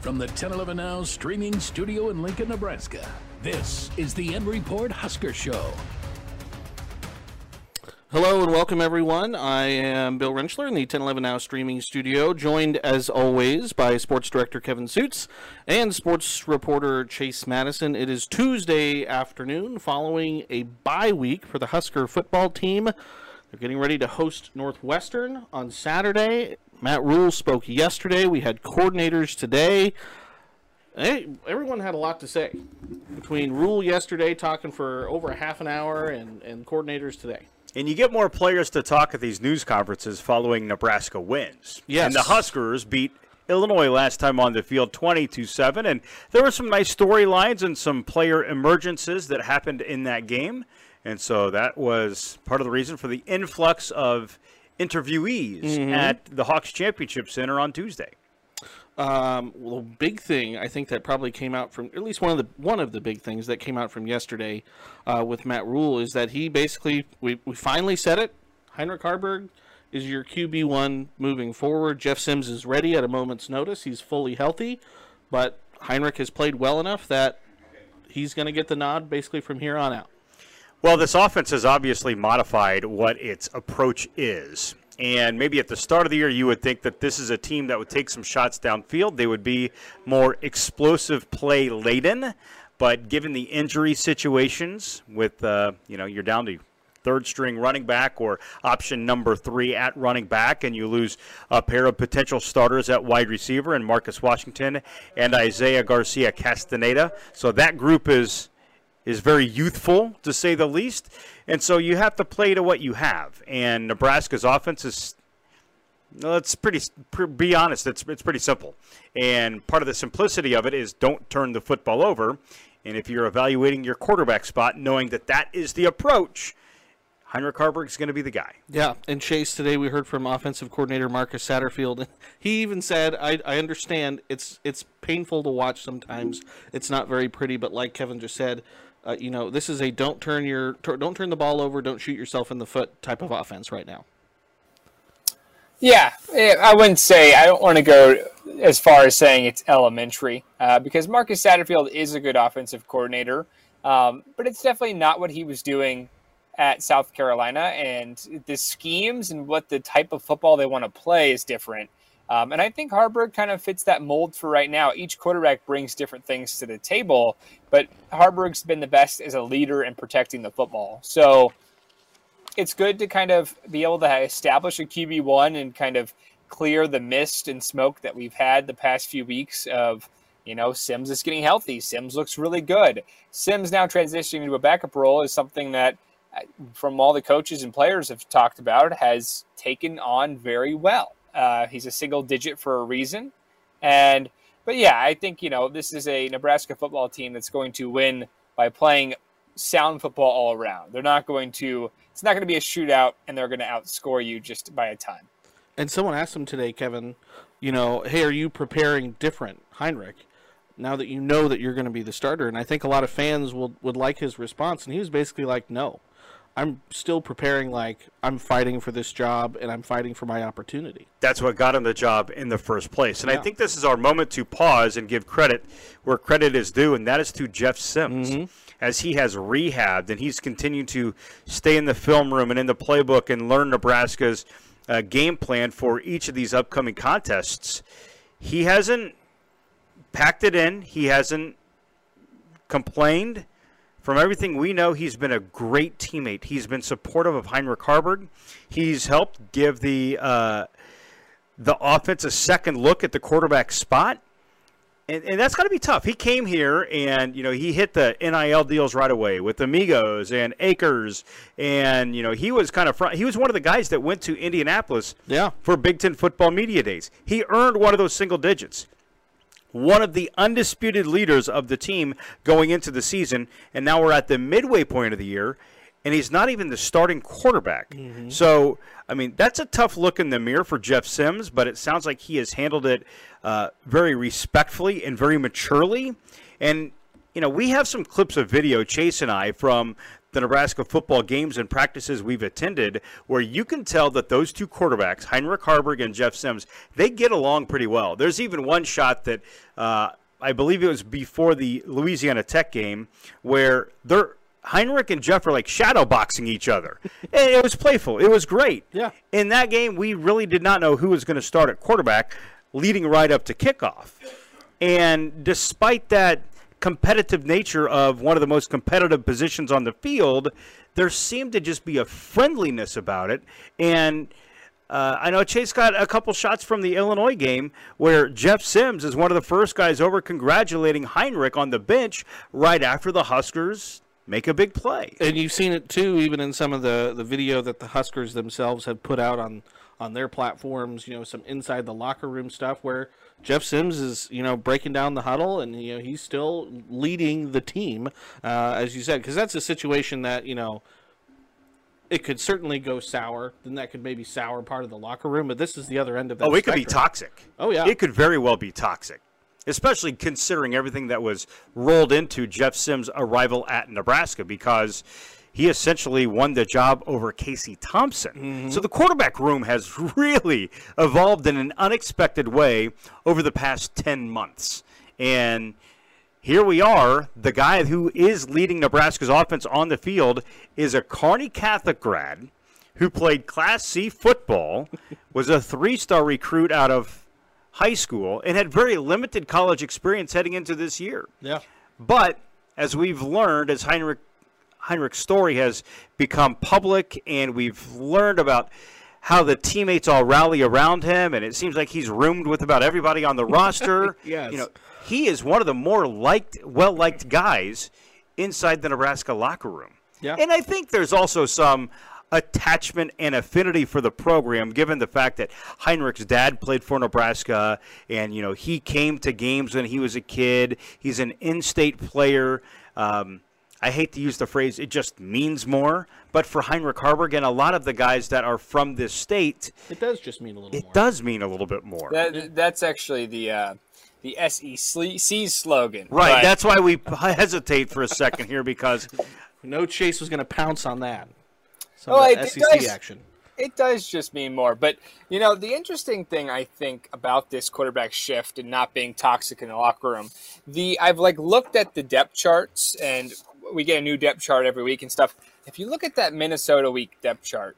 From the 1011 Now streaming studio in Lincoln, Nebraska, this is the N Report Husker Show. Hello and welcome, everyone. I am Bill Rentschler in the 1011 Now streaming studio, joined as always by Sports Director Kevin Sjuts and Sports Reporter Chase Matteson. It is Tuesday afternoon following a bye week for the Husker football team. They're getting ready to host Northwestern on Saturday. Matt Rhule spoke yesterday. We had coordinators today. Hey, everyone had a lot to say between Rhule yesterday, talking for over a half an hour, and, and coordinators today. And you get more players to talk at these news conferences following Nebraska wins. Yes. And the Huskers beat Illinois last time on the field 22 7. And there were some nice storylines and some player emergences that happened in that game. And so that was part of the reason for the influx of interviewees Mm-hmm. at the Hawks Championship Center on Tuesday. Um, well, the big thing I think that probably came out from at least one of the one of the big things that came out from yesterday uh, with Matt Rhule is that he basically we, we finally said it. Heinrich Haarberg is your QB one moving forward. Jeff Sims is ready at a moment's notice. He's fully healthy, but Heinrich has played well enough that he's going to get the nod basically from here on out. Well, this offense has obviously modified what its approach is. And maybe at the start of the year, you would think that this is a team that would take some shots downfield. They would be more explosive play laden. But given the injury situations, with, uh, you know, you're down to third string running back or option number three at running back, and you lose a pair of potential starters at wide receiver and Marcus Washington and Isaiah Garcia Castaneda. So that group is is very youthful to say the least, and so you have to play to what you have. And Nebraska's offense is. well, it's pretty. Be honest, it's it's pretty simple, and part of the simplicity of it is don't turn the football over. And if you're evaluating your quarterback spot, knowing that that is the approach, Heinrich Haarberg is going to be the guy. Yeah, and Chase today we heard from offensive coordinator Marcus Satterfield. He even said, I, "I understand it's it's painful to watch sometimes. It's not very pretty, but like Kevin just said, uh, you know, this is a don't turn your don't turn the ball over, don't shoot yourself in the foot type of offense right now." Yeah, I wouldn't say I don't want to go as far as saying it's elementary uh, because Marcus Satterfield is a good offensive coordinator, um, but it's definitely not what he was doing at South Carolina, and the schemes and what the type of football they want to play is different. Um, and I think Haarberg kind of fits that mold for right now. Each quarterback brings different things to the table, but Haarberg's been the best as a leader in protecting the football. So it's good to kind of be able to establish a QB one and kind of clear the mist and smoke that we've had the past few weeks of you know Sims is getting healthy. Sims looks really good. Sims now transitioning to a backup role is something that uh, from all the coaches and players have talked about has taken on very well. Uh, he's a single digit for a reason, and but yeah, I think you know this is a Nebraska football team that's going to win by playing sound football all around. They're not going to. It's not going to be a shootout, and they're going to outscore you just by a ton. And someone asked him today, Kevin, you know, hey, are you preparing different, Heinrich? Now that you know that you're going to be the starter, and I think a lot of fans would would like his response, and he was basically like, no. I'm still preparing like I'm fighting for this job and I'm fighting for my opportunity. That's what got him the job in the first place. And Yeah. I think this is our moment to pause and give credit where credit is due, and that is to Jeff Sims. As he has rehabbed and he's continued to stay in the film room and in the playbook and learn Nebraska's uh, game plan for each of these upcoming contests, he hasn't packed it in. He hasn't complained. From everything we know, he's been a great teammate. He's been supportive of Heinrich Haarberg. He's helped give the uh, the offense a second look at the quarterback spot. And, and that's got to be tough. He came here and, you know, he hit the NIL deals right away with Amigos and Akers. And, you know, he was kind of front. He was one of the guys that went to Indianapolis Yeah. for Big Ten football media days. He earned one of those single digits one of the undisputed leaders of the team going into the season, and now we're at the midway point of the year, and he's not even the starting quarterback. So, I mean, that's a tough look in the mirror for Jeff Sims, but it sounds like he has handled it uh, very respectfully and very maturely. And you know, we have some clips of video, Chase and I, from the Nebraska football games and practices we've attended where you can tell that those two quarterbacks, Heinrich Haarberg and Jeff Sims, they get along pretty well. There's even one shot that uh, I believe it was before the Louisiana Tech game where they're Heinrich and Jeff are like shadow boxing each other. and it was playful. It was great. Yeah. In that game, we really did not know who was going to start at quarterback, leading right up to kickoff. And despite that competitive nature of one of the most competitive positions on the field, there seemed to just be a friendliness about it. And uh, I know Chase got a couple shots from the Illinois game where Jeff Sims is one of the first guys over congratulating Heinrich on the bench right after the Huskers make a big play. And you've seen it too, even in some of the, the video that the Huskers themselves have put out on, on their platforms, you know, some inside the locker room stuff where Jeff Sims is, you know, breaking down the huddle and, you know, he's still leading the team, uh, as you said, because that's a situation that, you know, it could certainly go sour. Then that could maybe sour part of the locker room, but this is the other end of that. Oh, it could be toxic. Oh, yeah. It could very well be toxic, especially considering everything that was rolled into Jeff Sims' arrival at Nebraska because he essentially won the job over Casey Thompson. Mm-hmm. So the quarterback room has really evolved in an unexpected way over the past 10 months. And here we are. The guy who is leading Nebraska's offense on the field is a Kearney Catholic grad who played Class C football, was a three star recruit out of high school, and had very limited college experience heading into this year. Yeah. But as we've learned, as Heinrich Heinrich's story has become public, and we've learned about how the teammates all rally around him, and it seems like he's roomed with about everybody on the roster. Yes. You know, he is one of the more liked, well liked guys inside the Nebraska locker room. Yeah. And I think there's also some attachment and affinity for the program, given the fact that Heinrich's dad played for Nebraska, and you know he came to games when he was a kid. He's an in-state player. Um, I hate to use the phrase; it just means more. But for Heinrich Haarberg and a lot of the guys that are from this state, It does just mean a little it more. does mean a little bit more. That, that's actually the uh, the SEC slogan. right. but- That's why we hesitate for a second here because No Chase was going to pounce on that. Some Oh, it- that it SEC does. action. it does just mean more. But you know, the interesting thing I think about this quarterback shift and not being toxic in the locker room, the I've like looked at the depth charts and we get a new depth chart every week and stuff. If you look at that Minnesota week depth chart,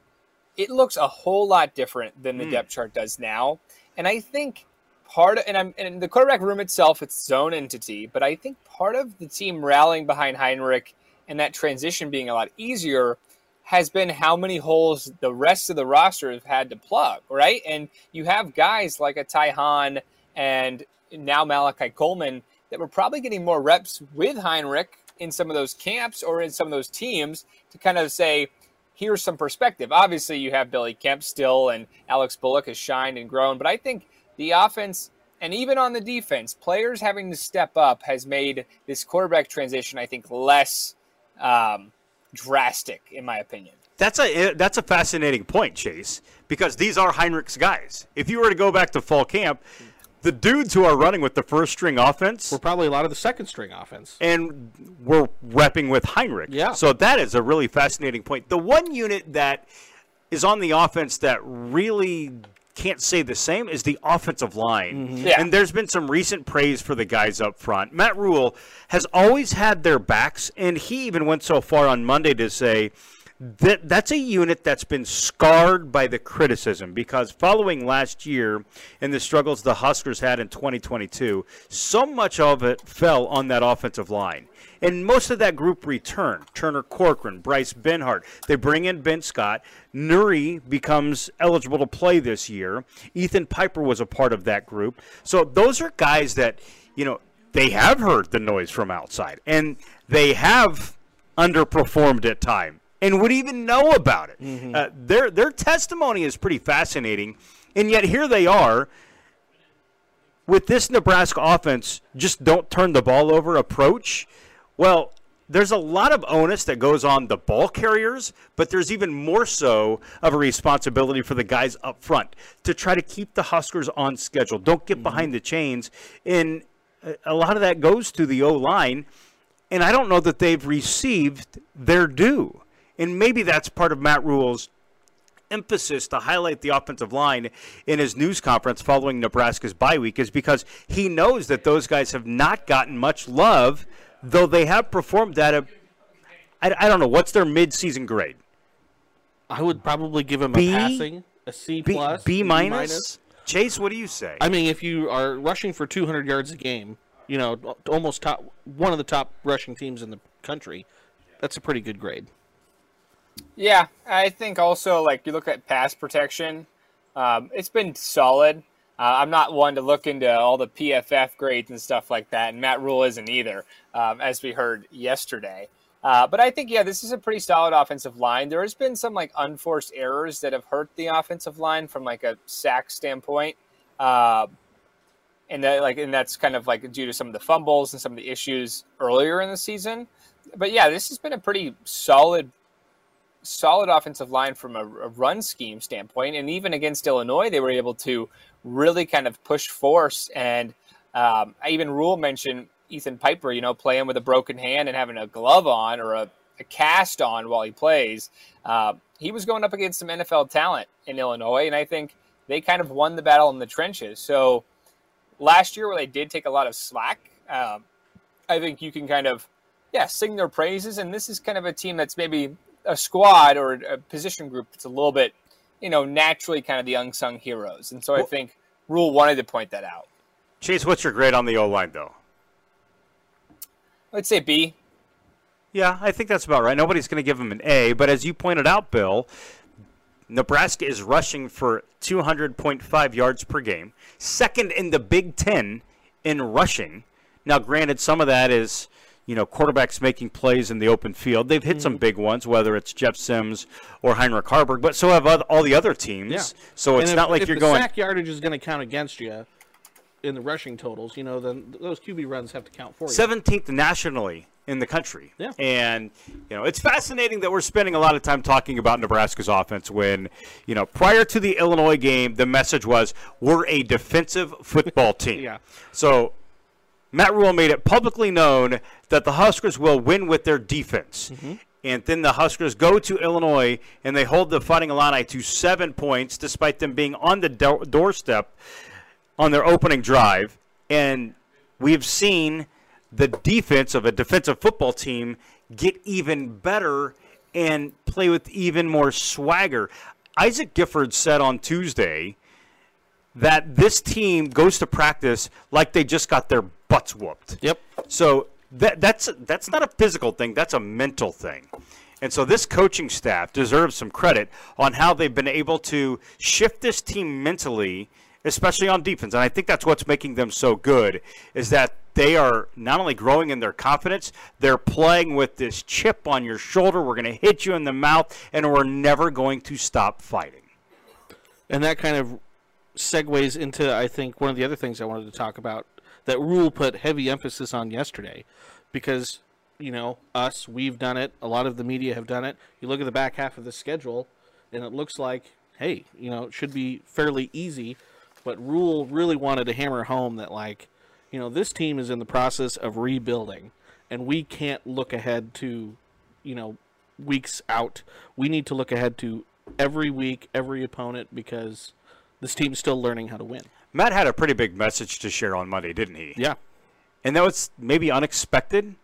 it looks a whole lot different than the hmm. depth chart does now. And I think part of and I'm and the quarterback room itself, it's its own entity, but I think part of the team rallying behind Heinrich and that transition being a lot easier has been how many holes the rest of the roster have had to plug, right? And you have guys like a Ty Hahn and now Malachi Coleman that were probably getting more reps with Heinrich in some of those camps or in some of those teams to kind of say, here's some perspective. Obviously, you have Billy Kemp still, and Alex Bullock has shined and grown, but I think the offense and even on the defense, players having to step up has made this quarterback transition, I think, less um, drastic, in my opinion. That's a that's a fascinating point, Chase, because these are Heinrich's guys. If you were to go back to fall camp, the dudes who are running with the first string offense We're probably a lot of the second string offense. and we're repping with Heinrich. Yeah. So that is a really fascinating point. The one unit that is on the offense that really can't say the same is the offensive line. Mm-hmm. Yeah. And there's been some recent praise for the guys up front. Matt Rhule has always had their backs, and he even went so far on Monday to say that that's a unit that's been scarred by the criticism because following last year and the struggles the Huskers had in 2022, so much of it fell on that offensive line. And most of that group returned. Turner Corcoran, Bryce Benhart. They bring in Ben Scott. Nouri becomes eligible to play this year. Ethan Piper was a part of that group. So those are guys that, you know, they have heard the noise from outside and they have underperformed at time and would even know about it. Uh, their their testimony is pretty fascinating, and yet here they are with this Nebraska offense. Just don't turn the ball over approach. Well, there's a lot of onus that goes on the ball carriers, but there's even more so of a responsibility for the guys up front to try to keep the Huskers on schedule. Don't get behind the chains, and a lot of that goes to the O line. and I don't know that they've received their due. And maybe that's part of Matt Rhule's emphasis to highlight the offensive line in his news conference following Nebraska's bye week is because he knows that those guys have not gotten much love, though they have performed at a I, I don't know what's their mid-season grade. I would probably give him B? a passing, a C B, plus, B minus. Chase, what do you say? I mean, if you are rushing for 200 yards a game, you know, almost top one of the top rushing teams in the country, that's a pretty good grade. Yeah, I think also like you look at pass protection, um, it's been solid. Uh, I'm not one to look into all the PFF grades and stuff like that, and Matt Rhule isn't either, um, as we heard yesterday. Uh, but I think yeah, this is a pretty solid offensive line. There has been some like unforced errors that have hurt the offensive line from like a sack standpoint, uh, and that like and that's kind of like due to some of the fumbles and some of the issues earlier in the season. But yeah, this has been a pretty solid solid offensive line from a, a, run scheme standpoint, and even against Illinois, they were able to really kind of push force. And um, I even Rhule mentioned Ethan Piper, you know, playing with a broken hand and having a glove on or a, a cast on while he plays. Uh, he was going up against some NFL talent in Illinois, and I think they kind of won the battle in the trenches. So last year, where they did take a lot of slack, um, I think you can kind of yeah sing their praises. And this is kind of a team that's maybe a squad or a position group that's a little bit, you know, naturally kind of the unsung heroes. And so well, I think Rhule wanted to point that out. Chase, what's your grade on the O line, though? I'd say B. Yeah, I think that's about right. Nobody's going to give him an A, but as you pointed out, Bill, Nebraska is rushing for 200.5 yards per game, second in the Big Ten in rushing. Now, granted, some of that is you know, quarterbacks making plays in the open field. They've hit mm-hmm. some big ones, whether it's Jeff Sims or Heinrich Haarberg, but so have all the other teams. Yeah. So it's if, not like if you're the going. sack yardage is going to count against you in the rushing totals, you know, then those QB runs have to count for you. 17th nationally in the country. Yeah. And, you know, it's fascinating that we're spending a lot of time talking about Nebraska's offense when, you know, prior to the Illinois game, the message was we're a defensive football team. yeah. So Matt Rhule made it publicly known that the Huskers will win with their defense. Mm-hmm. And then the Huskers go to Illinois and they hold the Fighting Illini to seven points, despite them being on the do- doorstep on their opening drive. And we've seen the defense of a defensive football team get even better and play with even more swagger. Isaac Gifford said on Tuesday that this team goes to practice like they just got their butts whooped. Yep. So that that's that's not a physical thing. That's a mental thing. And so this coaching staff deserves some credit on how they've been able to shift this team mentally, especially on defense. And I think that's what's making them so good is that they are not only growing in their confidence, they're playing with this chip on your shoulder. We're going to hit you in the mouth, and we're never going to stop fighting. And that kind of segues into, I think, one of the other things I wanted to talk about that Rhule put heavy emphasis on yesterday because you know us we've done it. A lot of the media have done it. You look at the back half of the schedule and it looks like hey you know it should be fairly easy but Rhule really wanted to hammer home that like you know this team is in the process of rebuilding and we can't look ahead to you know weeks out. We need to look ahead to every week every opponent because this team's still learning how to win Matt had a pretty big message to share on Monday, didn't he? Yeah. And that was maybe unexpected.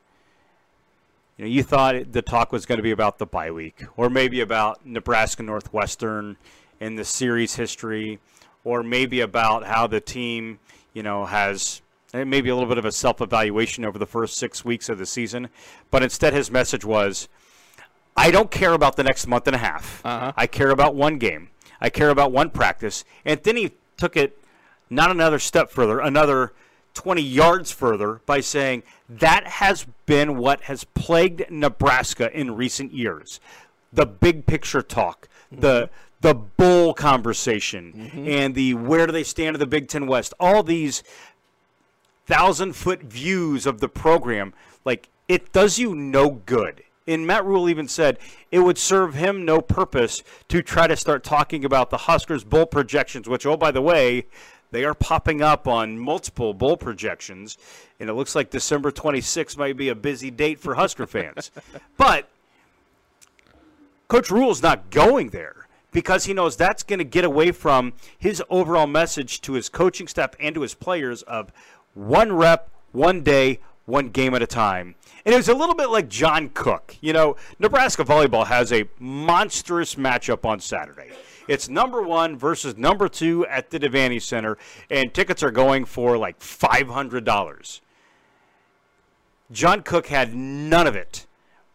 You know, you thought the talk was going to be about the bye week, or maybe about Nebraska Northwestern and the series history, or maybe about how the team, you know, has maybe a little bit of a self-evaluation over the first six weeks of the season. But instead, his message was, "I don't care about the next month and a half. Uh-huh. I care about one game. I care about one practice." And then he took it not another step further, another 20 yards further by saying that has been what has plagued Nebraska in recent years. The big picture talk, mm-hmm. the the bowl conversation, mm-hmm. and the where do they stand in the Big Ten West, all these thousand foot views of the program, like it does you no good. And Matt Rhule even said it would serve him no purpose to try to start talking about the Huskers bowl projections, which, oh, by the way, They are popping up on multiple bowl projections, and it looks like December 26th might be a busy date for Husker fans. But Coach Rhule's not going there because he knows that's going to get away from his overall message to his coaching staff and to his players of one rep, one day, one game at a time. And it was a little bit like John Cook. You know, Nebraska volleyball has a monstrous matchup on Saturday. It's number one versus number two at the Devaney Center, and tickets are going for like $500. John Cook had none of it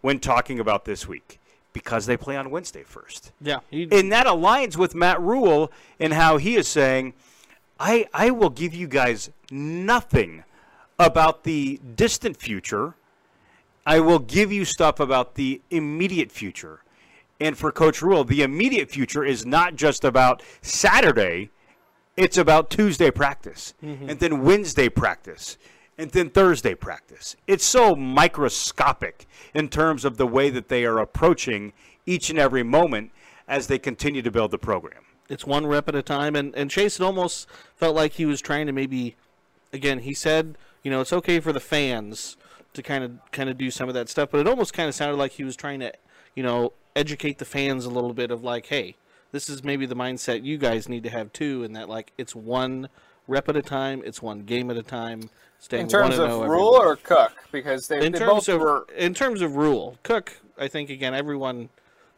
when talking about this week because they play on Wednesday first. Yeah, he, And that aligns with Matt Rhule and how he is saying, I, I will give you guys nothing about the distant future. I will give you stuff about the immediate future. And for Coach Rhule, the immediate future is not just about Saturday, it's about Tuesday practice, mm-hmm. and then Wednesday practice, and then Thursday practice. It's so microscopic in terms of the way that they are approaching each and every moment as they continue to build the program. it's one rep at a time, and and Chase it almost felt like he was trying to maybe, again, he said, you know, it's okay for the fans to kind of kind of do some of that stuff, but it almost kind of sounded like he was trying to, you know, educate the fans a little bit of like, hey, this is maybe the mindset you guys need to have too, and that like it's one rep at a time, it's one game at a time. Staying In terms of oh Rhule week. or Cook, because they, in they terms both of were. in terms of Rhule, Cook, I think again everyone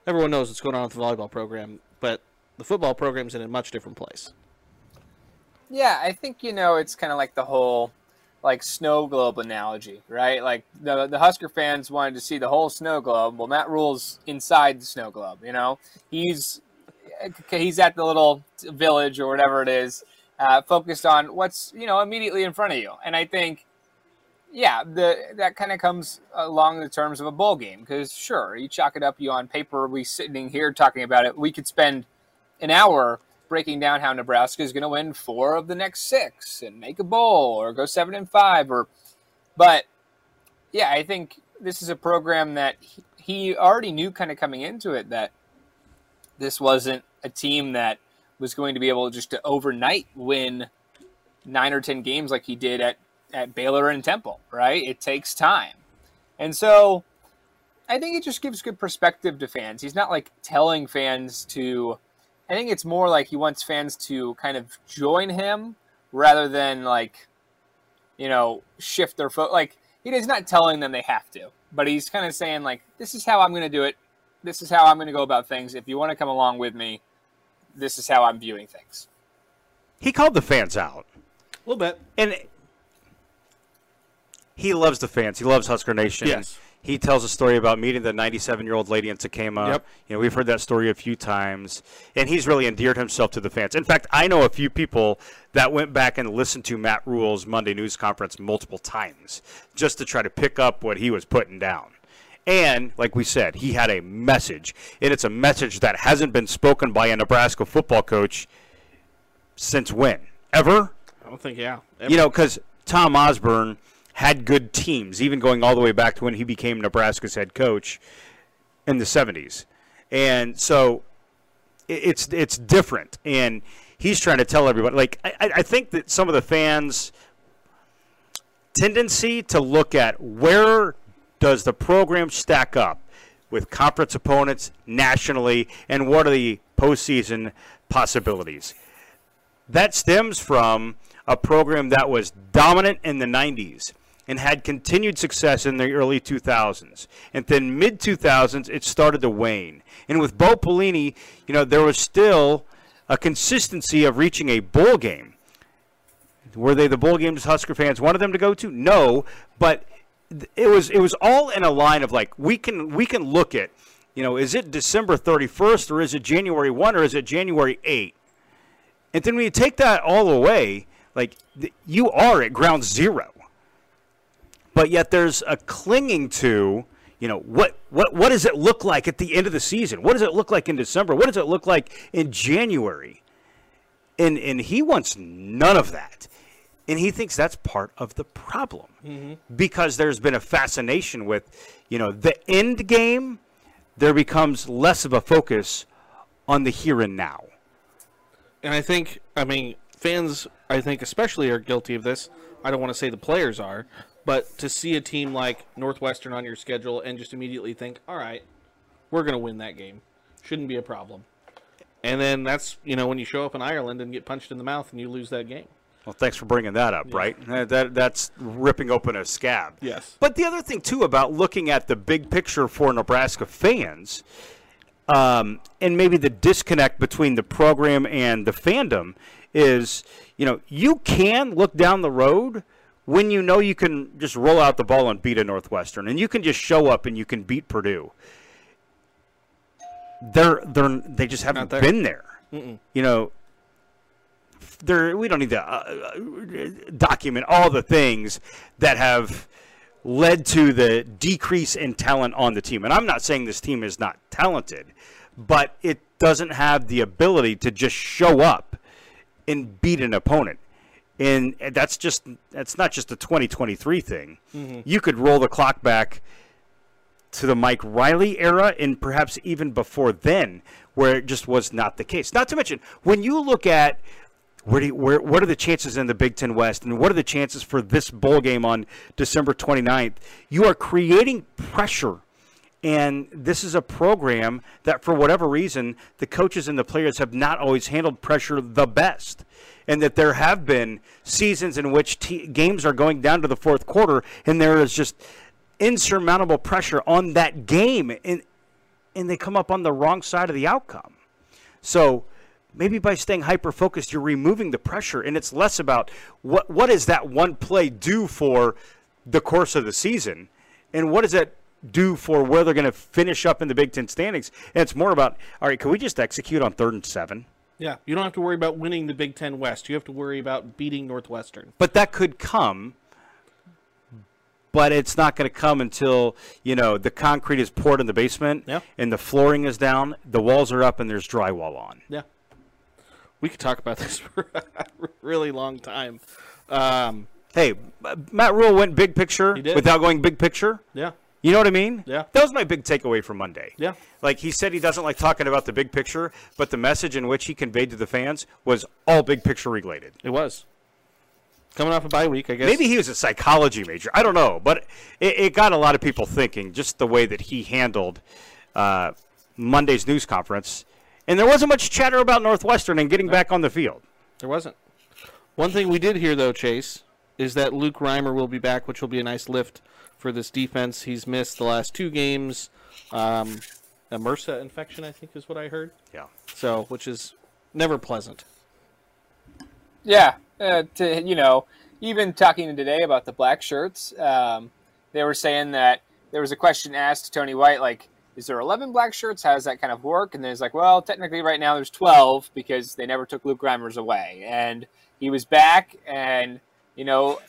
everyone knows what's going on with the volleyball program, but the football program's in a much different place. Yeah, I think you know it's kind of like the whole like snow globe analogy, right? Like the the Husker fans wanted to see the whole snow globe. Well, Matt Rhule's inside the snow globe. You know, he's he's at the little village or whatever it is, uh, focused on what's you know immediately in front of you. And I think, yeah, the that kind of comes along the terms of a bowl game because sure, you chalk it up. You on paper, we sitting here talking about it. We could spend an hour breaking down how Nebraska is going to win four of the next six and make a bowl or go seven and five or but yeah I think this is a program that he, he already knew kind of coming into it that this wasn't a team that was going to be able just to overnight win nine or ten games like he did at at Baylor and Temple right? It takes time. And so I think it just gives good perspective to fans. He's not like telling fans to I think it's more like he wants fans to kind of join him rather than like, you know, shift their foot. Like he's not telling them they have to, but he's kind of saying like, "This is how I'm going to do it. This is how I'm going to go about things. If you want to come along with me, this is how I'm viewing things." He called the fans out. A little bit. and he loves the fans. He loves Husker Nation. Yes. He tells a story about meeting the 97-year-old lady in Takema. Yep. You know, we've heard that story a few times, and he's really endeared himself to the fans. In fact, I know a few people that went back and listened to Matt Rhule's Monday news conference multiple times just to try to pick up what he was putting down. And like we said, he had a message, and it's a message that hasn't been spoken by a Nebraska football coach since when? Ever? I don't think yeah. You know, because Tom Osborne had good teams, even going all the way back to when he became Nebraska's head coach in the 70s. And so it's it's different. And he's trying to tell everybody. Like, I, I think that some of the fans' tendency to look at where does the program stack up with conference opponents nationally and what are the postseason possibilities that stems from a program that was dominant in the 90s and had continued success in the early 2000s. And then mid 2000s, it started to wane. And with Bo Pelini, you know, there was still a consistency of reaching a bowl game. Were they the bowl games Husker fans wanted them to go to? No, but it was it was all in a line of like we can we can look at, you know, is it December 31st or is it January 1 or is it January 8? And then when you take that all away, like you are at ground zero. But yet there's a clinging to, you know, what what what does it look like at the end of the season? What does it look like in December? What does it look like in January? And and he wants none of that. And he thinks that's part of the problem. Mm-hmm. Because there's been a fascination with, you know, the end game, there becomes less of a focus on the here and now. And I think, I mean, fans I think, especially are guilty of this. I don't want to say the players are, but to see a team like Northwestern on your schedule and just immediately think, all right, we're going to win that game. Shouldn't be a problem. And then that's, you know, when you show up in Ireland and get punched in the mouth and you lose that game. Well, thanks for bringing that up, right? Uh, That that's ripping open a scab. Yes. But the other thing too about looking at the big picture for Nebraska fans, um, and maybe the disconnect between the program and the fandom is, you know, you can look down the road when you know you can just roll out the ball and beat a Northwestern, and you can just show up and you can beat Purdue. They're they're they just haven't there. been there. You know, there we don't need to uh, uh, document all the things that have led to the decrease in talent on the team. And I'm not saying this team is not talented, but it doesn't have the ability to just show up and beat an opponent. And that's just that's not just a 2023 thing. Mm-hmm. You could roll the clock back to the Mike Riley era and perhaps even before then, where it just was not the case. Not to mention, when you look at where, do you, where what are the chances in the Big Ten West and what are the chances for this bowl game on December 29th, you are creating pressure. And this is a program that, for whatever reason, the coaches and the players have not always handled pressure the best. And that there have been seasons in which games are going down to the fourth quarter, and there is just insurmountable pressure on that game, and and they come up on the wrong side of the outcome. So maybe by staying hyper focused, you're removing the pressure, and it's less about what what does that one play do for the course of the season, and what does that do for where they're going to finish up in the Big Ten standings. And it's more about all right, can we just execute on third and seven? Yeah, you don't have to worry about winning the Big Ten West. You have to worry about beating Northwestern. But that could come. But it's not going to come until you know the concrete is poured in the basement, Yeah. and the flooring is down, the walls are up, and there's drywall on. Yeah, we could talk about this for a really long time. Um, Hey, uh, Matt Rhule went big picture without going big picture. yeah, You know what I mean? Yeah. That was my big takeaway from Monday. Yeah. Like he said he doesn't like talking about the big picture, but the message in which he conveyed to the fans was all big picture related. it was coming off a bye week. I guess Maybe he was a psychology major. I don't know, but it, it got a lot of people thinking just the way that he handled uh, Monday's news conference. And there wasn't much chatter about Northwestern and getting back on the field. There wasn't. One thing we did hear, though, Chase, is that Luke Reimer will be back, which will be a nice lift for this defense. He's missed the last two games. Um, a MRSA infection, I think, is what I heard. Yeah. So, which is never pleasant. Yeah, uh, to you know, even talking today about the black shirts, um, they were saying that there was a question asked to Tony White, like, "Is there 11 black shirts? How does that kind of work?" And there's like, "Well, technically, right now there's 12 because they never took Luke Reimers away, and he was back, and you know,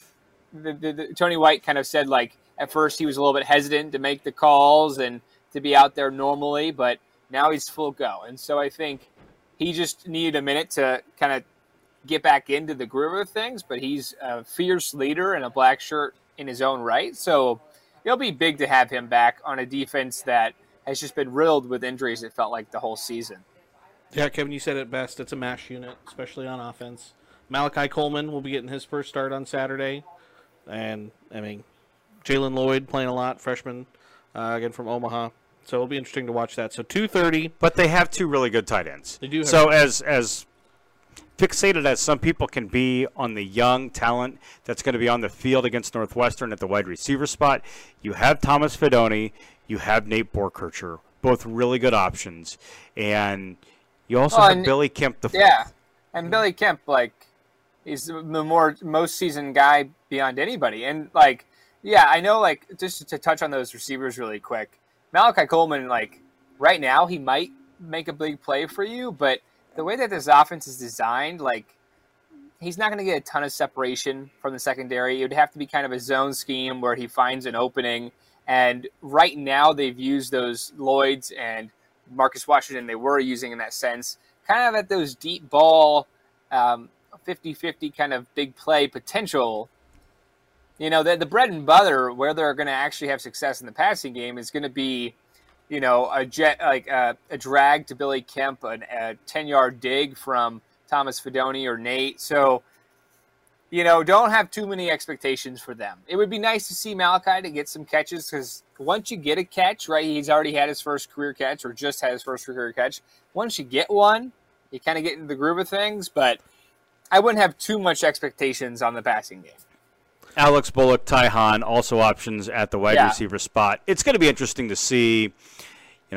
the, the, the, Tony White kind of said like at first he was a little bit hesitant to make the calls and to be out there normally, but now he's full go, and so I think he just needed a minute to kind of get back into the groove of things, but he's a fierce leader and a black shirt in his own right. So it'll be big to have him back on a defense that has just been riddled with injuries, it felt like the whole season. Yeah, Kevin, you said it best. It's a mash unit, especially on offense. Malachi Coleman will be getting his first start on Saturday, and I mean, Jaylen Lloyd playing a lot, freshman, uh, again from Omaha. So it'll be interesting to watch that. So two thirty. But they have two really good tight ends. They do have- So as as fixated as some people can be on the young talent that's going to be on the field against Northwestern at the wide receiver spot, you have Thomas Fidone, you have Nate Boerkircher, both really good options, and you also Oh, have and- Billy Kemp the Yeah, and Billy Kemp, like, he's the more most seasoned guy beyond anybody. And like, yeah, I know. Like, just to touch on those receivers really quick, Malachi Coleman, like, right now he might make a big play for you, but the way that this offense is designed, like, he's not going to get a ton of separation from the secondary. It would have to be kind of a zone scheme where he finds an opening. And right now, they've used those Lloyds and Marcus Washington, they were using in that sense, kind of at those deep ball, um, 50-50 kind of big play potential. You know, the, the bread and butter where they're going to actually have success in the passing game is going to be, you know, a jet like a, a drag to Billy Kemp, an, a 10-yard dig from Thomas Fidone or Nate. So you know, don't have too many expectations for them. It would be nice to see Malachi to get some catches because once you get a catch, right, he's already had his first career catch or just had his first career catch. Once you get one, you kind of get into the groove of things, but I wouldn't have too much expectations on the passing game. Alex Bullock, Ty Hahn, also options at the wide Yeah. receiver spot. It's going to be interesting to see, you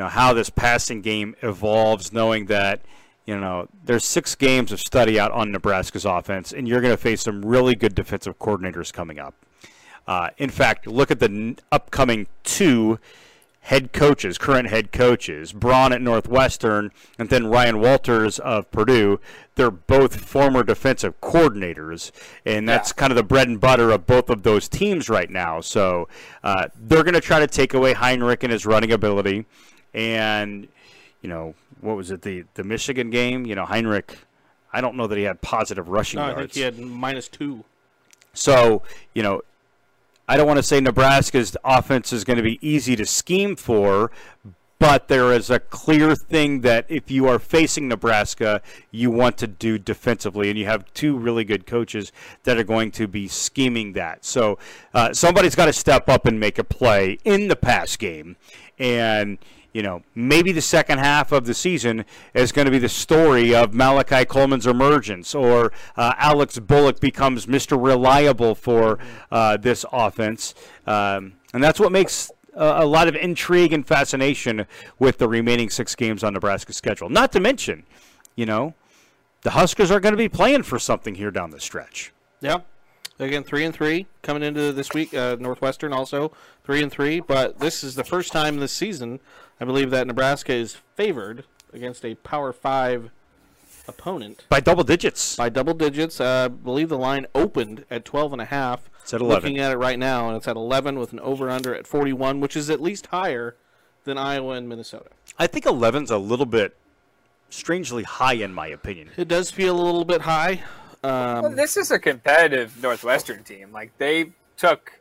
know, how this passing game evolves, knowing that, you know, there's six games of study out on Nebraska's offense, and you're going to face some really good defensive coordinators coming up. Uh, in fact, look at the n- upcoming two head coaches, current head coaches, Braun at Northwestern, and then Ryan Walters of Purdue. They're both former defensive coordinators, and that's Yeah. kind of the bread and butter of both of those teams right now. So uh, they're going to try to take away Heinrich and his running ability, and you know what was it the the Michigan game? You know Heinrich. I don't know that he had positive rushing No, I think he had minus two. So, you know, I don't want to say Nebraska's offense is going to be easy to scheme for, but there is a clear thing that if you are facing Nebraska, you want to do defensively, and you have two really good coaches that are going to be scheming that. So, uh, somebody's got to step up and make a play in the pass game, and you know, maybe the second half of the season is going to be the story of Malachi Coleman's emergence, or uh, Alex Bullock becomes Mr. Reliable for uh, this offense, um, and that's what makes uh, a lot of intrigue and fascination with the remaining six games on Nebraska's schedule. Not to mention, you know, the Huskers are going to be playing for something here down the stretch. Yeah. Again, three and three coming into this week. Uh, Northwestern also three and three, but this is the first time this season, I believe, that Nebraska is favored against a Power Five opponent By double digits. by double digits. Uh, I believe the line opened at 12 and a half. It's at 11. Looking at it right now, and it's at 11 with an over/under at 41, which is at least higher than Iowa and Minnesota. I think 11's a little bit strangely high, in my opinion. It does feel a little bit high. Um, Well, this is a competitive Northwestern team. Like they took,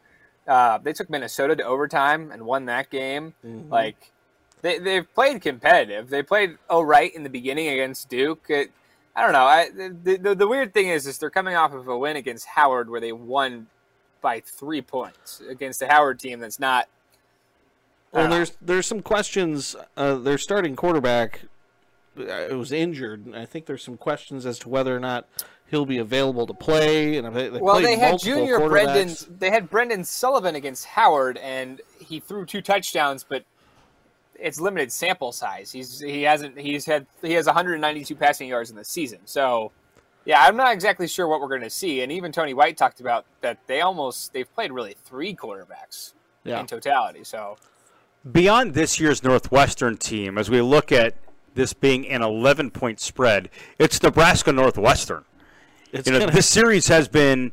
uh, they took Minnesota to overtime and won that game. Like they they've played competitive. They played all right in the beginning against Duke. It, I don't know. I the, the the weird thing is is they're coming off of a win against Howard where they won by three points against a Howard team that's not. Well, Uh, there's there's some questions. Uh, their starting quarterback uh, was injured, I think there's some questions as to whether or not he'll be available to play. And they, they Well, they had Junior Brendan. They had Brendan Sullivan against Howard, and he threw two touchdowns, but it's limited sample size. He's he hasn't he's had he has 192 passing yards in the season. So, yeah, I'm not exactly sure what we're going to see. And even Tony White talked about that they almost they've played really three quarterbacks Yeah. in totality. So, Beyond this year's Northwestern team, as we look at this being an 11 point spread, it's Nebraska Northwestern. It's You know, gonna- this series has been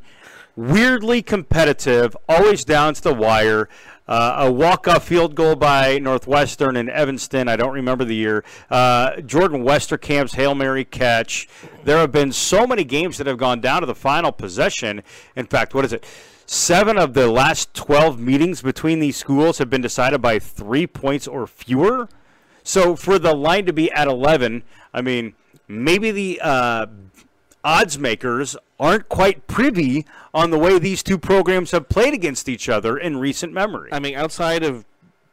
weirdly competitive, always down to the wire. Uh, a walk-off field goal by Northwestern in Evanston. I don't remember the year. Uh, Jordan Westerkamp's hail mary catch. There have been so many games that have gone down to the final possession. In fact, what is it? Seven of the last 12 meetings between these schools have been decided by three points or fewer. So for the line to be at 11, I mean, maybe the uh, odds makers aren't quite privy on the way these two programs have played against each other in recent memory. I mean, outside of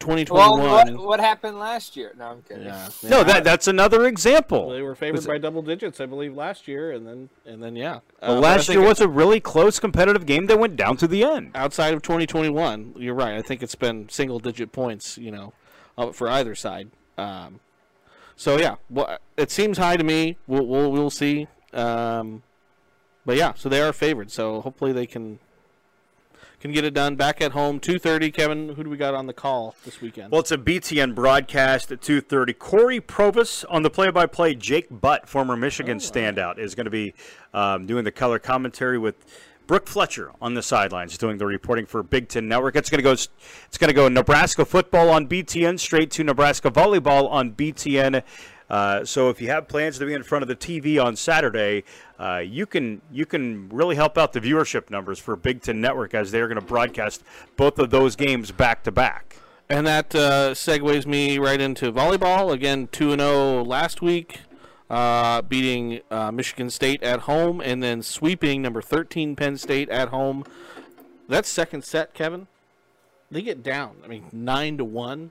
well, 2021, what, what happened last year? No, I'm kidding. yeah, no, that that's another example. they were favored Was- by double digits, I believe, last year, and then and then yeah. Well, Uh, last year was a really close competitive game that went down to the end. outside of 2021. You're right. I think it's been single digit points, you know, uh, for either side. Um, so yeah, well, it seems high to me. We'll we'll, we'll see. Um, but yeah, so they are favored. So hopefully they can can get it done back at home. 2:30. Kevin, who do we got on the call this weekend? Well, it's a BTN broadcast at 2:30. Cory Provus on the play-by-play. Jake Butt, former Michigan standout, is going to be um, doing the color commentary with Brooke Fletcher on the sidelines, doing the reporting for Big Ten Network. It's going to go. It's going to go Nebraska football on BTN, straight to Nebraska volleyball on BTN. Uh, so if you have plans to be in front of the TV on Saturday, uh, you can you can really help out the viewership numbers for Big Ten Network as they're going to broadcast both of those games back to back. And that uh, segues me right into volleyball. Again, 2 and 0 last week. uh, beating uh, Michigan State at home, and then sweeping number 13 Penn State at home. That second set, Kevin, they get down. I mean, nine to one,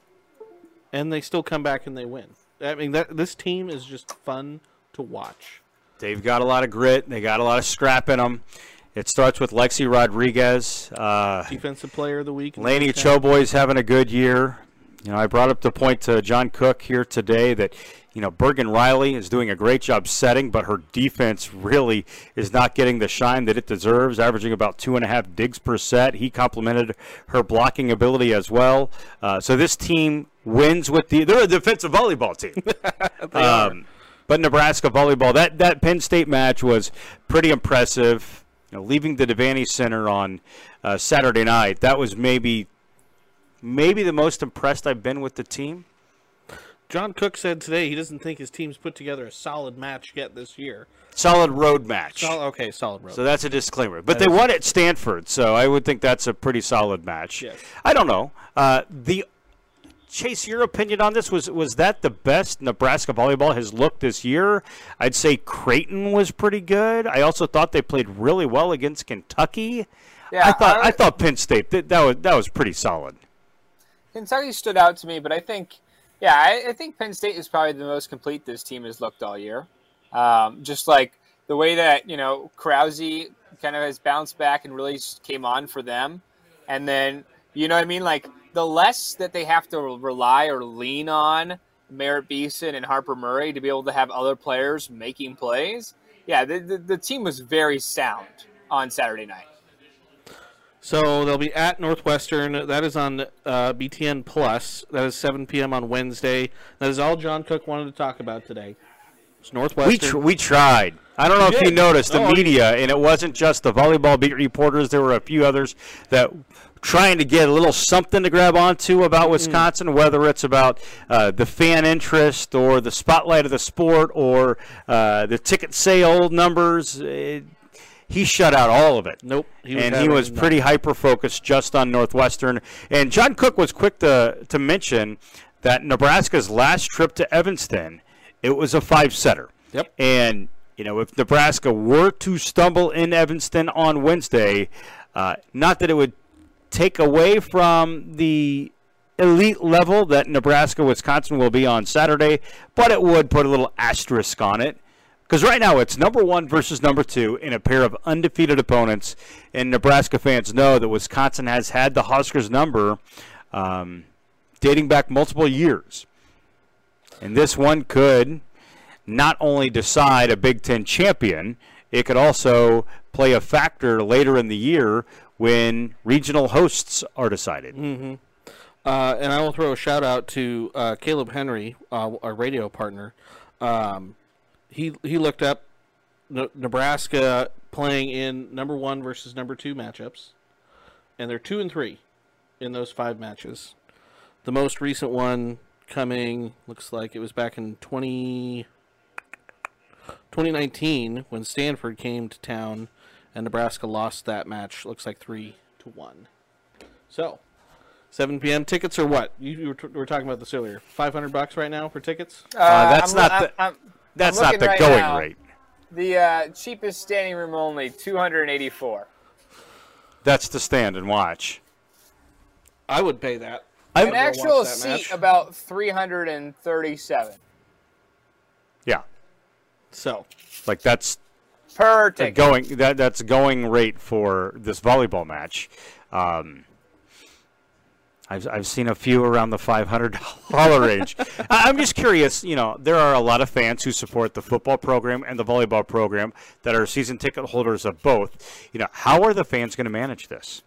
and they still come back and they win. I mean, that this team is just fun to watch. They've got a lot of grit. They got a lot of scrap in them. It starts with Lexi Rodriguez. Uh, Defensive Player of the Week. Laney Choboy's having a good year. You know, I brought up the point to John Cook here today that you know Bergen Reilly is doing a great job setting, but her defense really is not getting the shine that it deserves, averaging about two and a half digs per set. He complimented her blocking ability as well. Uh, so this team wins with the they're a defensive volleyball team. um, but Nebraska volleyball that that Penn State match was pretty impressive. You know, leaving the Devaney Center on uh, Saturday night, that was maybe maybe the most impressed I've been with the team. John Cook said today he doesn't think his team's put together a solid match yet this year. Solid road match. Sol- okay, solid road. So that's a disclaimer. But they won at Stanford, so I would think that's a pretty solid match. Yes. I don't know. Uh, the Chase, your opinion on this was was that the best Nebraska volleyball has looked this year? I'd say Creighton was pretty good. I also thought they played really well against Kentucky. Yeah, I thought I- I, thought Penn State that, that was that was pretty solid. Kentucky stood out to me, but I think, yeah, I, I think Penn State is probably the most complete this team has looked all year. Um, just like the way that you know Krause kind of has bounced back and really came on for them, and then you know what I mean, like the less that they have to rely or lean on Merritt Beason and Harper Murray to be able to have other players making plays. Yeah, the, the, the team was very sound on Saturday night. So they'll be at Northwestern. That is on uh, BTN Plus. That is 7 p.m. on Wednesday. That is all John Cook wanted to talk about today. It's Northwestern. We tr- we tried. I don't know if you noticed the Oh, media, and it wasn't just the volleyball beat reporters. There were a few others that trying to get a little something to grab onto about Wisconsin, whether it's about uh, the fan interest or the spotlight of the sport or uh, the ticket sale numbers. It, he shut out all of it. Nope, he and he was pretty hyper focused just on Northwestern. And John Cook was quick to to mention that Nebraska's last trip to Evanston, it was a five setter. Yep. And you know, if Nebraska were to stumble in Evanston on Wednesday, uh, not that it would take away from the elite level that Nebraska Wisconsin will be on Saturday, but it would put a little asterisk on it. Because right now it's number one versus number two in a pair of undefeated opponents, and Nebraska fans know that Wisconsin has had the Huskers number um, dating back multiple years. And this one could not only decide a Big Ten champion, it could also play a factor later in the year when regional hosts are decided. Uh, and I will throw a shout out to uh, Caleb Henry, uh, our radio partner. Um, he he looked up Ne- Nebraska playing in number one versus number two matchups, and they're two and three in those five matches. The most recent one coming looks like it was back in 20, 2019 when Stanford came to town, and Nebraska lost that match. Looks like three to one. So, 7 p.m. tickets or what? You, you were, t- were talking about this earlier. 500 bucks right now for tickets. Uh, that's I'm- not I'm- the- I'm- That's I'm not the right going now. rate. The uh, cheapest standing room only, 284. That's to stand and watch. I would pay that. I, An actual seat match. about 337 yeah, So, like that's per the ticket. going that that's going rate for this volleyball match. Um, I've, I've seen a few around the five hundred dollar range. I'm just curious. You know, there are a lot of fans who support the football program and the volleyball program that are season ticket holders of both. You know, how are the fans going to manage this?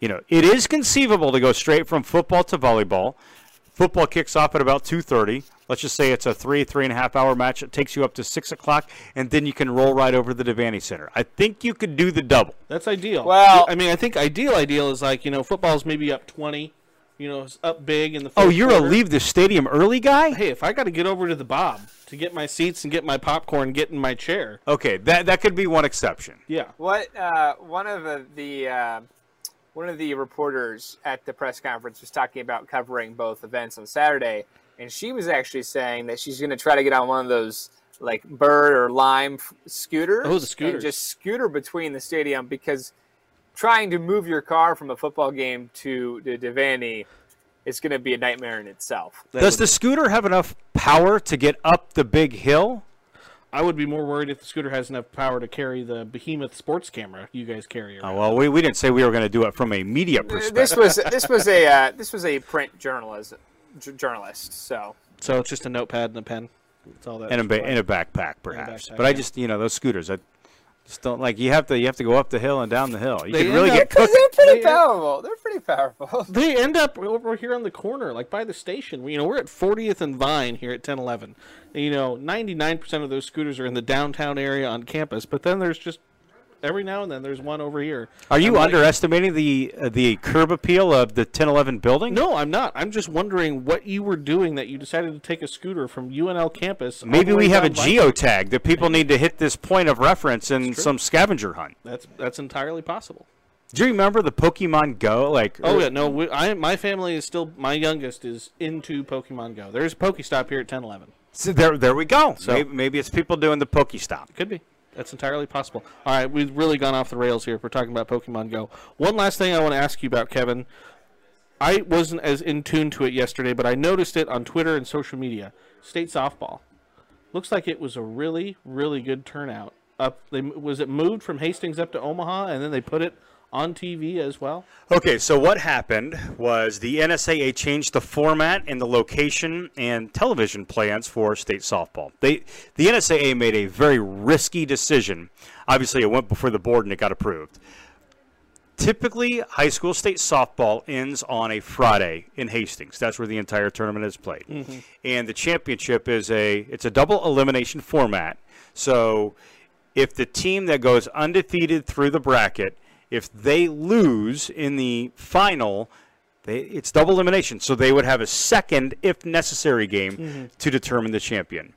You know, it is conceivable to go straight from football to volleyball. Football kicks off at about two thirty. Let's just say it's a three, three and a half hour match. It takes you up to six o'clock, and then you can roll right over to the Devaney Center. I think you could do the double. that's ideal. Well- I mean, I think ideal ideal is like, you know, football's maybe up 20, you know, it's up big in the Oh, you're quarter. a leave the stadium early guy? Hey, if I got to get over to the Bob to get my seats and get my popcorn, get in my chair. Okay, that that could be one exception. Yeah. What uh, one of the, the uh, one of the reporters at the press conference was talking about covering both events on Saturday, and she was actually saying that she's going to try to get on one of those like bird or lime f- scooters. Oh, the scooters. And just scooter between the stadium because trying to move your car from a football game to to Devaney is going to be a nightmare in itself. Does the scooter have enough power to get up the big hill? I would be more worried if the scooter has enough power to carry the behemoth sports camera you guys carry Oh, well, we, we didn't say we were going to do it from a media perspective. This was this was a uh, this was a print journalist j- journalist. So So it's just a notepad and a pen. That's all that. and a, ba- in a backpack, perhaps. backpack, but I yeah. just, you know, those scooters, I just don't like. You have to, you have to go up the hill and down the hill. You They can really end get cooked. they're pretty They- powerful. They're pretty powerful. They end up over here on the corner, like by the station. You know, we're at 40th and Vine here at 1011. And, you know, 99% of those scooters are in the downtown area on campus, but then there's just every now and then there's one over here. Are you I'm like- underestimating the uh, the curb appeal of the 1011 building? No, I'm not. I'm just wondering what you were doing that you decided to take a scooter from UNL campus. Maybe we have a geotag that people need to hit this point of reference in some scavenger hunt. That's that's entirely possible. Do you remember the Pokemon Go? Like, Oh yeah, no, we, I my family is still my youngest is into Pokemon Go. There's a Pokestop here at 1011. so there, there we go. So- maybe, maybe it's people doing the Pokestop. Could be. That's entirely possible. All right, we've really gone off the rails here if we're talking about Pokemon Go. One last thing I want to ask you about, Kevin. I wasn't as in tune to it yesterday, but I noticed it on Twitter and social media. State softball looks like it was a really, really good turnout. Up, they was it moved from Hastings up to Omaha, and then they put it on TV as well. Okay, so what happened was the NSAA changed the format and the location and television plans for state softball. They, the NSAA made a very risky decision. Obviously, it went before the board and it got approved. Typically, high school state softball ends on a Friday in Hastings. That's where the entire tournament is played, mm-hmm. and the championship is a it's a double elimination format. So, if the team that goes undefeated through the bracket, if they lose in the final, they, it's double elimination. So they would have a second, if necessary, game mm-hmm. to determine the champion.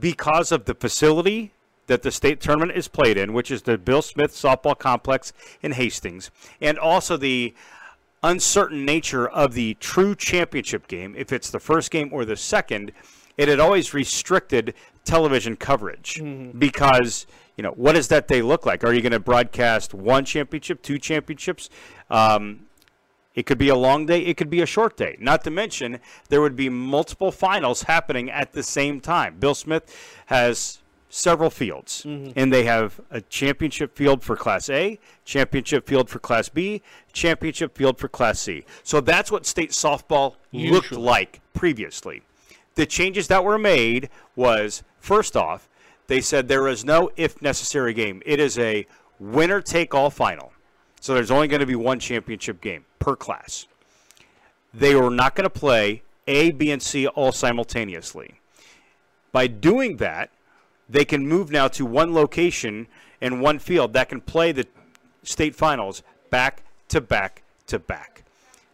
Because of the facility that the state tournament is played in, which is the Bill Smith Softball Complex in Hastings, and also the uncertain nature of the true championship game, if it's the first game or the second, it had always restricted television coverage mm-hmm. because you know what does that day look like? Are you going to broadcast one championship, two championships? Um, it could be a long day, it could be a short day. Not to mention, there would be multiple finals happening at the same time. Bill Smith has several fields, and they have a championship field for Class A, championship field for Class B, championship field for Class C. So that's what state softball looked like previously. The changes that were made was first off, they said there is no if necessary game. It is a winner take all final. So there's only going to be one championship game per class. They were not going to play A, B, and C all simultaneously. By doing that, they can move now to one location and one field that can play the state finals back to back to back.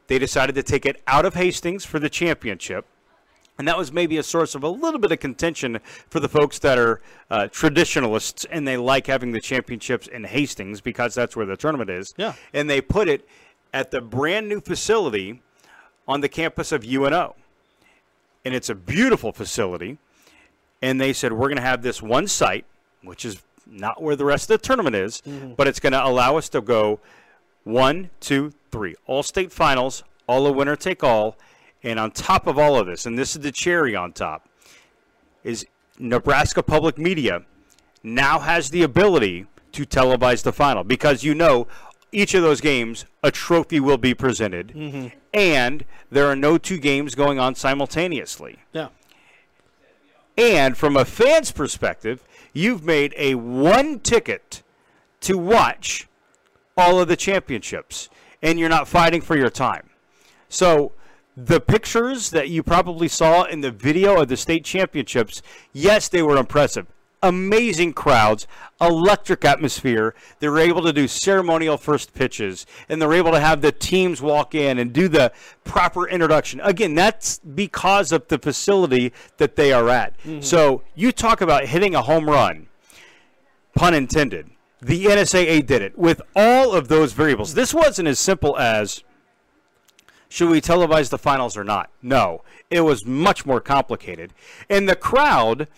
They decided to take it out of Hastings for the championship. And that was maybe a source of a little bit of contention for the folks that are uh, traditionalists and they like having the championships in Hastings because that's where the tournament is. Yeah. And they put it at the brand new facility on the campus of UNO. And it's a beautiful facility. And they said, we're going to have this one site, which is not where the rest of the tournament is, but it's going to allow us to go one, two, three. All state finals, all a winner take all. And on top of all of this, and this is the cherry on top, is Nebraska Public Media now has the ability to televise the final because you know each of those games a trophy will be presented mm-hmm. and there are no two games going on simultaneously. Yeah. And from a fan's perspective, you've made a one ticket to watch all of the championships, and you're not fighting for your time. So, the pictures that you probably saw in the video of the state championships, yes, they were impressive. Amazing crowds, electric atmosphere. They were able to do ceremonial first pitches, and they're able to have the teams walk in and do the proper introduction. Again, that's because of the facility that they are at. Mm-hmm. So, you talk about hitting a home run pun intended. The NSAA did it with all of those variables. This wasn't as simple as should we televise the finals or not? No, it was much more complicated. And the crowd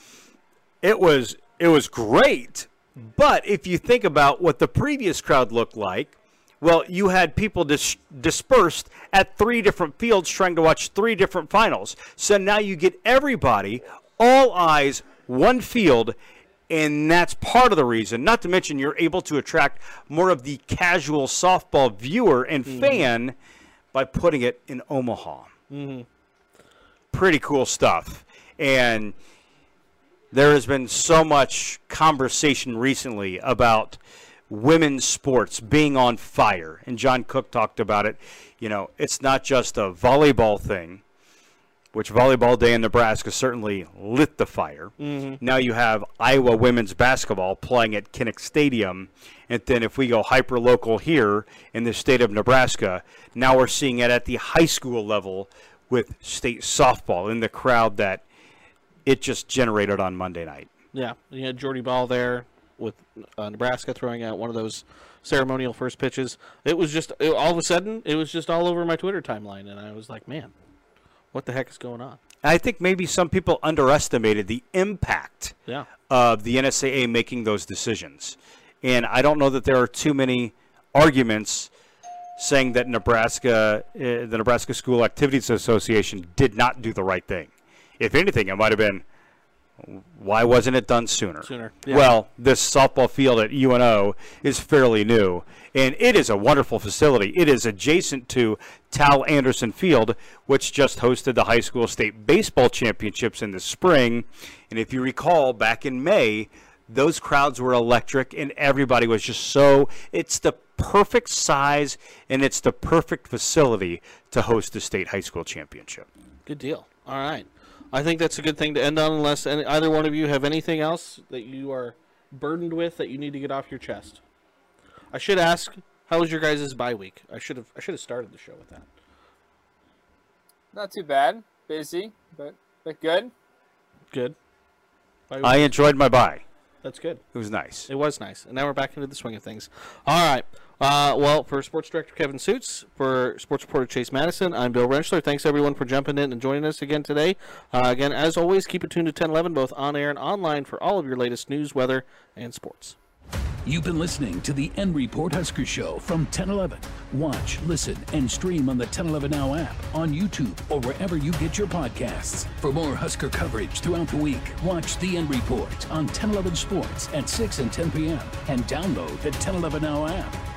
it was it was great. But if you think about what the previous crowd looked like, well, you had people dis- dispersed at three different fields trying to watch three different finals. So now you get everybody, all eyes, one field, and that's part of the reason. Not to mention, you're able to attract more of the casual softball viewer and mm-hmm. fan by putting it in Omaha. Mm-hmm. Pretty cool stuff. And there has been so much conversation recently about women's sports being on fire. And John Cook talked about it. You know, it's not just a volleyball thing, which Volleyball Day in Nebraska certainly lit the fire. Mm-hmm. Now you have Iowa women's basketball playing at Kinnick Stadium. And then if we go hyper local here in the state of Nebraska, now we're seeing it at the high school level with state softball in the crowd that it just generated on Monday night. Yeah, you had Jordy Bahl there with uh, Nebraska throwing out one of those ceremonial first pitches. It was just it, all of a sudden it was just all over my Twitter timeline, and I was like, man, what the heck is going on? I think maybe some people underestimated the impact yeah. of the NSAA making those decisions, and I don't know that there are too many arguments saying that Nebraska, uh, the Nebraska School Activities Association, did not do the right thing if anything, it might have been why wasn't it done sooner? Sooner. Yeah. Well, this softball field at UNO is fairly new, and it is a wonderful facility. It is adjacent to Tal Anderson Field, which just hosted the high school state baseball championships in the spring. And if you recall, back in May, those crowds were electric, and everybody was just so. It's the perfect size, and it's the perfect facility to host the state high school championship. Good deal. All right. I think that's a good thing to end on, unless any, either one of you have anything else that you are burdened with that you need to get off your chest. I should ask, how was your guys' bye week? I should have I should have started the show with that. Not too bad. Busy, but but good. Good. I enjoyed my bye. That's good. It was nice. It was nice. And now we're back into the swing of things. All right. Uh, well, for Sports Director Kevin Sjuts, for Sports Reporter Chase Matteson, I'm Bill Rentschler. Thanks everyone for jumping in and joining us again today. Uh, again, as always, keep it tuned to 1011, both on air and online, for all of your latest news, weather, and sports. You've been listening to the N Report Husker Show from 1011. Watch, listen, and stream on the 1011 Now app, on YouTube, or wherever you get your podcasts. For more Husker coverage throughout the week, watch the N Report on 1011 Sports at 6 and 10 p.m. and download the 1011 Now app.